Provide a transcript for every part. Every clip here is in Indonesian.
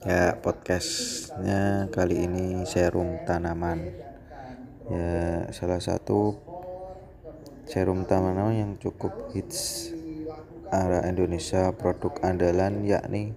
Ya, podcastnya kali ini serum tanaman. Ya, salah satu serum tanaman yang cukup hits area Indonesia produk andalan yakni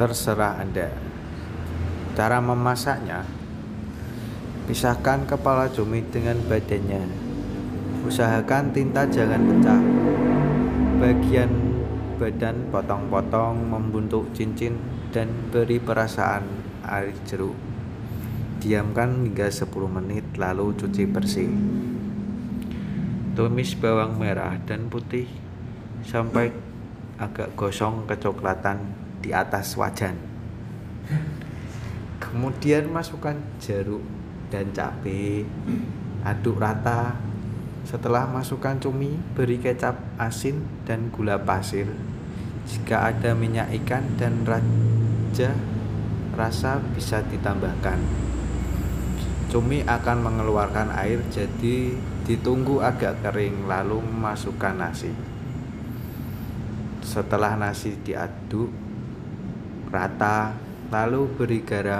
Terserah Anda. Cara memasaknya, pisahkan kepala cumi dengan badannya. Usahakan tinta jangan pecah. Bagian badan potong-potong membentuk cincin dan beri perasaan air jeruk. Diamkan hingga 10 menit lalu cuci bersih. Tumis bawang merah dan putih sampai agak gosong kecoklatan di atas wajan. Kemudian masukkan jeruk dan cabai. Aduk rata. Setelah masukkan cumi, beri kecap asin dan gula pasir. Jika ada minyak ikan dan raja rasa bisa ditambahkan. Cumi akan mengeluarkan air jadi ditunggu agak kering lalu masukkan nasi. Setelah nasi diaduk rata, lalu beri garam